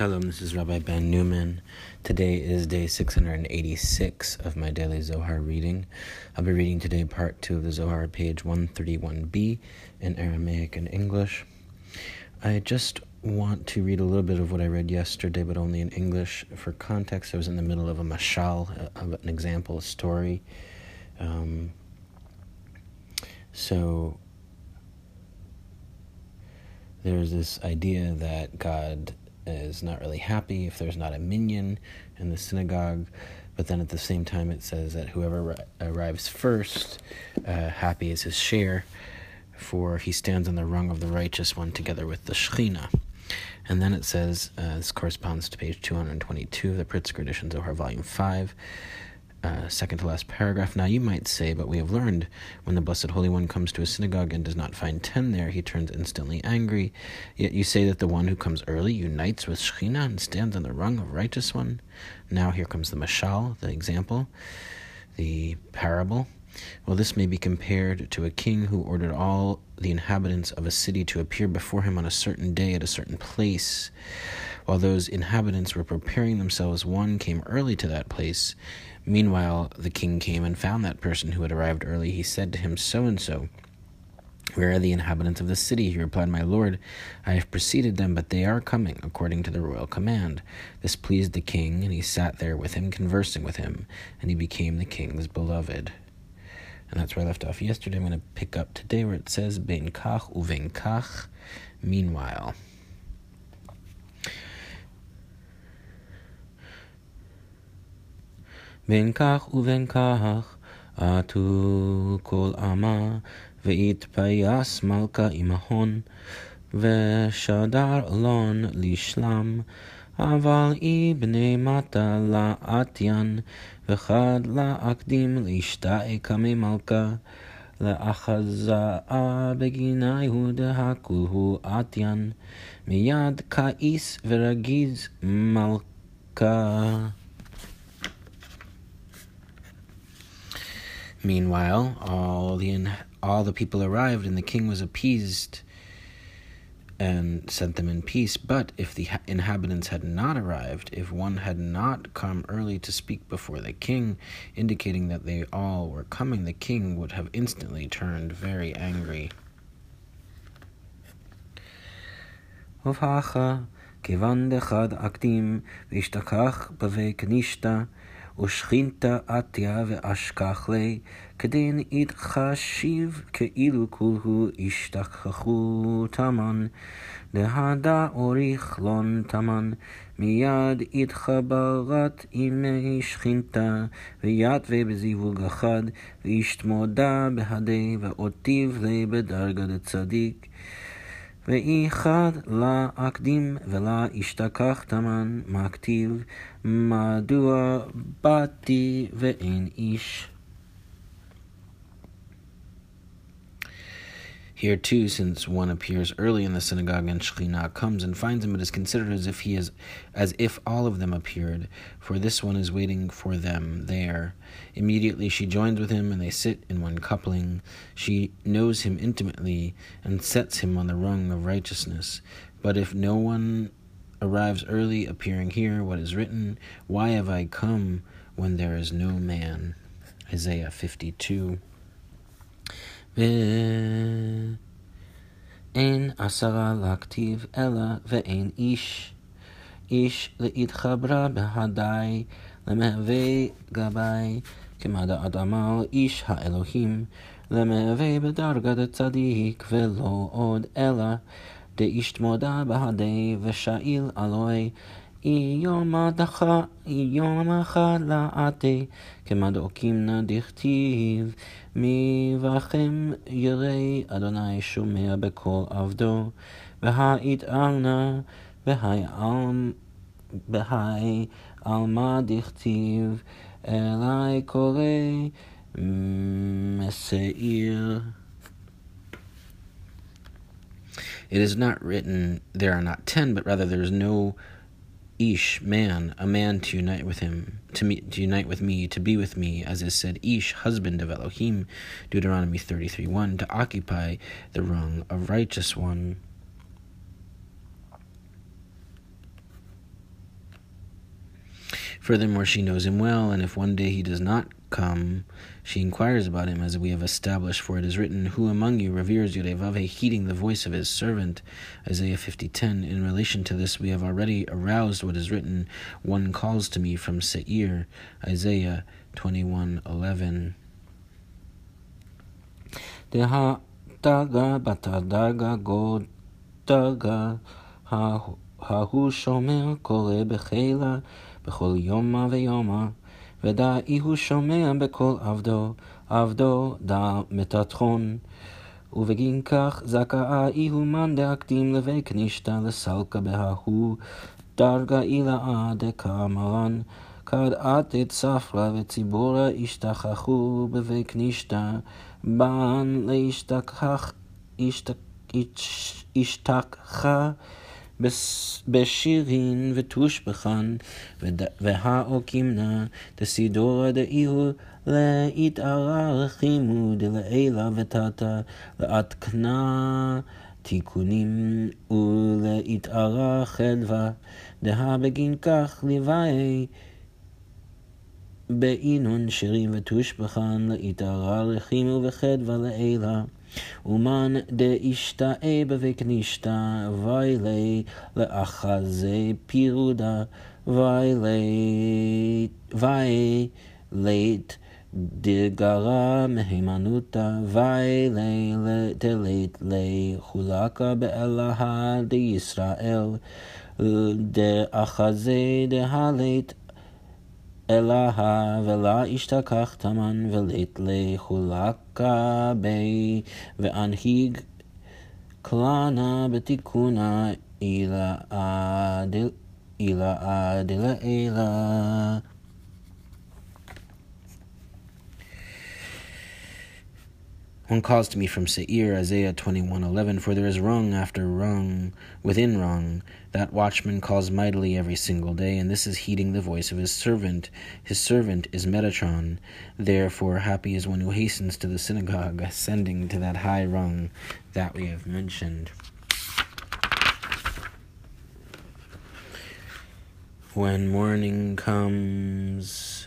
Shalom, this is Rabbi Ben Newman. Today is day 686 of my daily Zohar reading. I'll be reading today part 2 of the Zohar, page 131b in Aramaic and English. I just want to read a little bit of what I read yesterday, but only in English. For context, I was in the middle of a mashal, of an example, a story. Um, so there's this idea that God is not really happy if there's not a minyan in the synagogue. But then at the same time, it says that whoever arrives first, uh, happy is his share, for he stands on the rung of the righteous one together with the Shekhinah. And then it says, uh, this corresponds to page 222 of the Pritzker edition, Zohar, volume 5 uh, second to last paragraph. Now you might say, but we have learned when the Blessed Holy One comes to a synagogue and does not find ten there, he turns instantly angry. Yet you say that the one who comes early unites with Shekhinah and stands on the rung of righteous one. Now here comes the mashal, the example, the parable. Well, this may be compared to a king who ordered all the inhabitants of a city to appear before him on a certain day at a certain place. While those inhabitants were preparing themselves, one came early to that place. Meanwhile, the king came and found that person who had arrived early. He said to him, So and so. Where are the inhabitants of the city? He replied, My lord, I have preceded them, but they are coming, according to the royal command. This pleased the king, and he sat there with him, conversing with him, and he became the king's beloved. And that's where I left off yesterday. I'm going to pick up today where it says, Ben kach uven kach, meanwhile. בין כך ובין כך עטו כל עמה, והתפייס מלכה עמהון, ושדר אלון לשלם, אבל אי בני מטה לאתיין, וחד להקדים להשתאה קמי מלכה. לאחזאה בגינה יהודה כולהו אתיין, מיד כאיס ורגיז מלכה. Meanwhile, all the all the people arrived, and the king was appeased and sent them in peace. But if the inhabitants had not arrived, if one had not come early to speak before the king, indicating that they all were coming, the king would have instantly turned very angry. כיוון דחד אקדים והשתכח בבי כנישתא ושכינתא עטיה ואשכח לי, כדין יתחשיב כאילו כולהו השתכחו תמן, דהדה אוריך לון תמן, מיד התחברת ימי שכינתא, ויתווה בזיווג אחד, וישתמודה בהדי, ואותיב לי בדרגת צדיק. ואיחד לה אקדים ולה אשתכח תמן, מכתיב, מדוע באתי ואין איש. Here too, since one appears early in the synagogue and Shekhinah comes and finds him, it is considered as if he is, as if all of them appeared, for this one is waiting for them there. Immediately she joins with him, and they sit in one coupling. She knows him intimately and sets him on the rung of righteousness. But if no one arrives early, appearing here, what is written, Why have I come when there is no man? Isaiah 52. ואין עשרה להכתיב אלא ואין איש. איש להתחברה בהדי למהווה גבי כמדע אדמה איש האלוהים למהווה בדרגת הצדיק ולא עוד אלא דאיש תמודה בהדי ושאיל אלוהי יום הדחה, יום אחד לעתי, כמדעוקים נא דכתיב, מי בכם ירא אדוני שומע בקול עבדו, והיתעלנה, והי עלמא דכתיב, אלי קורא מסעיר. It is not written there are not ten, but rather there is no Ish, man, a man to unite with him, to me, to unite with me, to be with me, as is said, Ish, husband of Elohim, Deuteronomy 33 1, to occupy the rung of righteous one. Furthermore, she knows him well, and if one day he does not come, she inquires about him, as we have established, for it is written, Who among you reveres Yerevaveh, heeding the voice of his servant? Isaiah 50.10. In relation to this, we have already aroused what is written, One calls to me from Seir, Isaiah 21.11. Deha daga bata daga go ha hahu shomer kole bechela בכל יומה ויומה. ודאי הוא שומע בקול עבדו, עבדו דא מטטחון. ובגין כך זכאי הוא מאן דאקדים לבי כנישתא לסלקה בההוא דרגה אילאה דקאמרן. כד עתת ספרא וציבורא השתכחו בבי כנישתא, בן להשתכח, השתכחה בשירין ותושבחן, והאוקימנה דסידורא דאיהו להתארחימו דלעילה ותתא לעדכנה תיקונים ולהתארה חדווה, דהה בגין כך לוואי באינון שירים ותושבחן להתארה רחימו וחדווה לעילה. ומן דאשתאה בבקנישתא, וילי לאחזי פירודה, וילית דגרה מהימנותא, וילי דלית לחולקה באלהה דישראל, דאחזי דהלית אלאה ולה ישתכח תמן ולית לחולקה בי, ואנהיג כלנה בתיקונה, אלא עד אלא. One calls to me from Seir, Isaiah 21:11, for there is rung after rung within rung. That watchman calls mightily every single day, and this is heeding the voice of his servant. His servant is Metatron. Therefore, happy is one who hastens to the synagogue, ascending to that high rung that we have mentioned. When morning comes,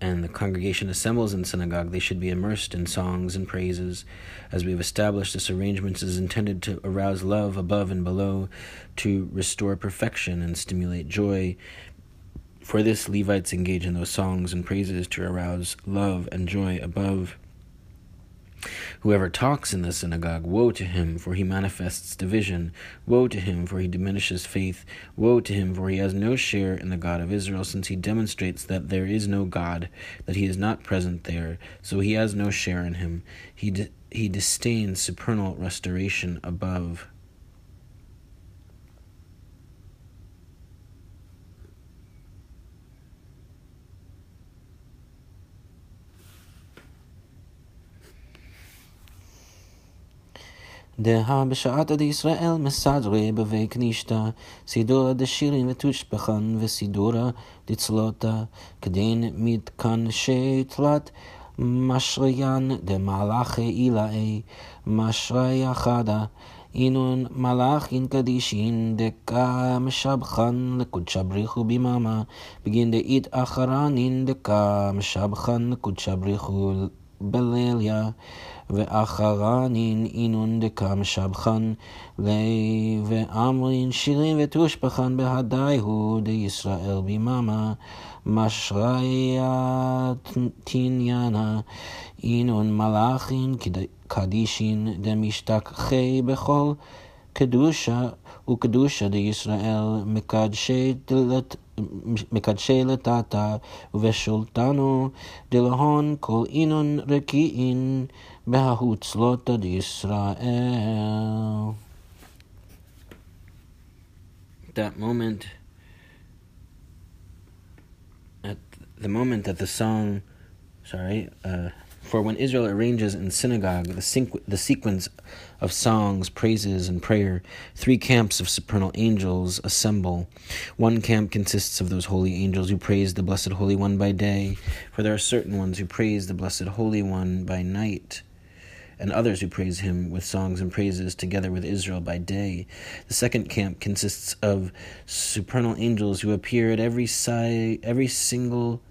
and the congregation assembles in synagogue, they should be immersed in songs and praises. As we have established, this arrangement is intended to arouse love above and below, to restore perfection and stimulate joy. For this, Levites engage in those songs and praises to arouse love and joy above. Whoever talks in the synagogue, woe to him, for he manifests division. Woe to him, for he diminishes faith. Woe to him, for he has no share in the God of Israel, since he demonstrates that there is no God, that he is not present there, so he has no share in him. He, di- he disdains supernal restoration above. דהה בשעת עד ישראל מסדרי בבי כנישתא, סידורא דשירין ותושבחן וסידורא דצלותא, כדין מתקנשי תלת משריין דמלאכי אילאי, משריה חדה. אינון מלאכין קדישין דקה משבחן לקודשא בריחו ביממה, בגין דאית אחרנין דקה משבחן לקודשא בריחו בליליה. ואחרנין אינון דקם שבחן לי ואמרין שירים ותושבחן בהדיהו דישראל ביממה. משריה תניאנה אינון מלאכין קדישין דמשתכחי בכל קדושה וקדושה דישראל מקדשי דלת מקדשי לטאטה ובשולטנו דלהון כל אינון רקיעין בההוצלות עד ישראל. That moment, at the moment that the song, sorry, uh, for when Israel arranges in synagogue the, sequ- the sequence of songs, praises, and prayer, three camps of supernal angels assemble. One camp consists of those holy angels who praise the Blessed Holy One by day, for there are certain ones who praise the Blessed Holy One by night and others who praise him with songs and praises together with Israel by day. The second camp consists of supernal angels who appear at every side, every single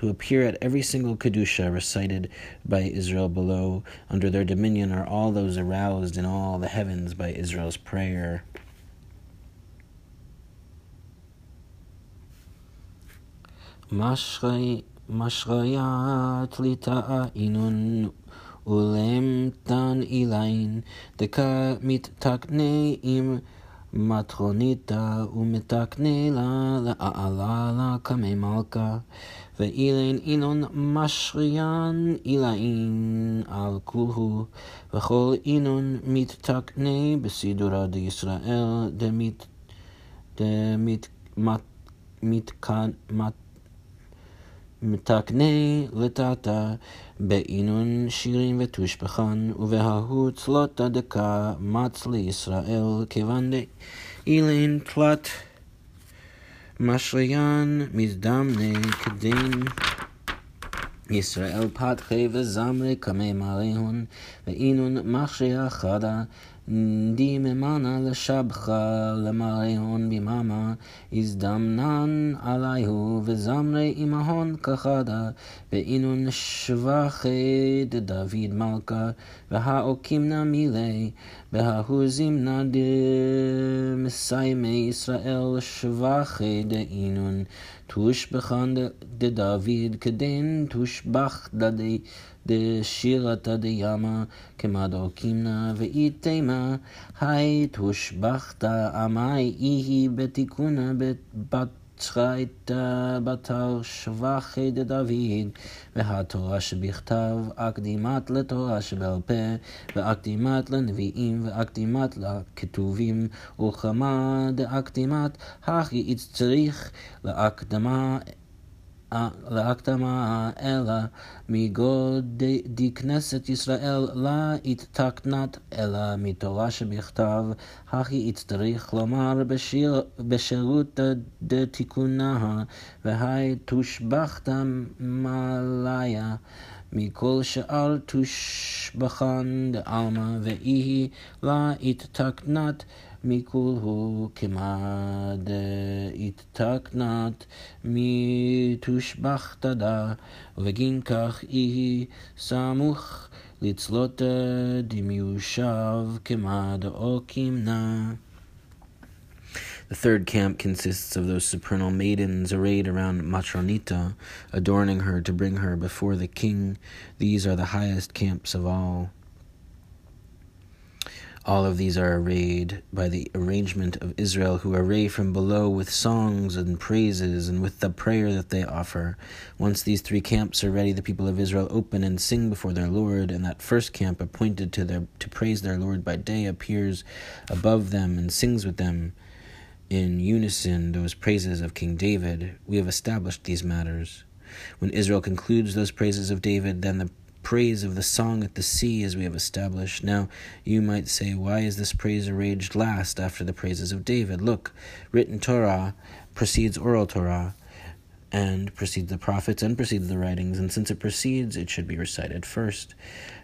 who appear at every single Kedusha recited by Israel below. Under their dominion are all those aroused in all the heavens by Israel's prayer. Inun ulem tan ilain deka mit מטרוניתא ומתקנה לה לעלה לה קמי מלכה ואילן אינון משריין אילין על כולהו וכל אינון מתקנה בסידורא דישראל דמית מתקנה לטאטה בעינון שירים ותושבחן, ובההוא צלוטה דקה מץ לישראל, כיוון דאילן תלת משריין מזדמנה כדין. ישראל פתחי וזמרי קמי מלאון, ואינון מכשיר חדה די ממנה לשבחה למראיון ביממה, הזדמנן עליהו וזמרי עמהון כחדה, ואינון שבחי דוד מלכה, והאוקימנה מילי, וההוא זימנה דמסיימי ישראל שבחי דאינון, תושבחן דדוד כדין תושבח דדי דשירתא דימה כמדו קימנה ואיתמה היי תושבחתא עמי איהי בתיקונה בת צחייתא בתר שבחי דדוד. והתורה שבכתב אקדימת לתורה שבעל פה ואקדימת לנביאים ואקדימת לכתובים וכמה דאקדימת הכי צריך להקדמה להקדמה אלא מגוד כנסת ישראל לה התקנת אלא מתורה שבכתב, הכי יצטריך לומר בשירות דתיקונה, והי תושבחת מליה. מכל שאר תושבחן דעלמא, ואיהי לה התקנת מכולהו כמד התקנת מתושבחתדה, ובגין כך יהי סמוך לצלות דמיושב כמד או כמנה. The third camp consists of those supernal maidens arrayed around Matronita, adorning her to bring her before the king. These are the highest camps of all. All of these are arrayed by the arrangement of Israel, who array from below with songs and praises and with the prayer that they offer. Once these three camps are ready, the people of Israel open and sing before their Lord, and that first camp appointed to their to praise their Lord by day appears above them and sings with them in unison those praises of King David. We have established these matters. When Israel concludes those praises of David, then the praise of the song at the sea, as we have established. Now, you might say, why is this praise arranged last after the praises of David? Look, written Torah precedes oral Torah, and precedes the prophets and precedes the writings, and since it precedes, it should be recited first.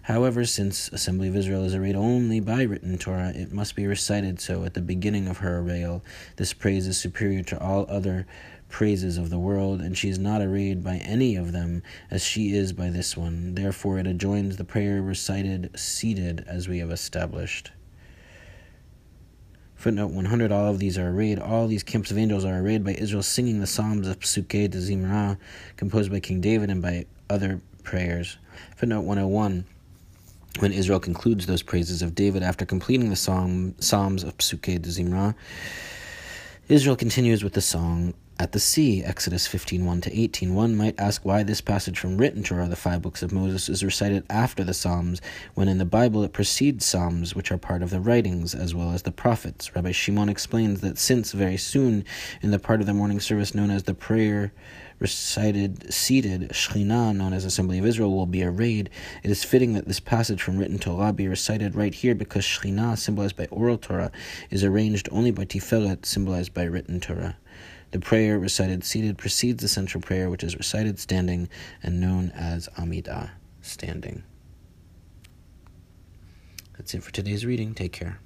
However, since Assembly of Israel is arrayed only by written Torah, it must be recited so at the beginning of her arrayal. This praise is superior to all other praises of the world, and she is not arrayed by any of them as she is by this one. Therefore, it adjoins the prayer recited seated, as we have established. Footnote 100 All of these are arrayed, all these camps of angels are arrayed by Israel singing the Psalms of Psuke de Zimra, composed by King David and by other prayers. Footnote 101 when Israel concludes those praises of David after completing the psalm, Psalms of Psuke de Zimra, Israel continues with the song at the sea, Exodus 15 1 to 18. One might ask why this passage from written Torah, the five books of Moses, is recited after the Psalms, when in the Bible it precedes Psalms, which are part of the writings, as well as the prophets. Rabbi Shimon explains that since very soon in the part of the morning service known as the prayer recited seated, Shekhinah, known as Assembly of Israel, will be arrayed, it is fitting that this passage from written Torah be recited right here because Shekhinah, symbolized by oral Torah, is arranged only by Tiferet, symbolized by written Torah. The prayer recited seated precedes the central prayer, which is recited standing and known as Amida, standing. That's it for today's reading. Take care.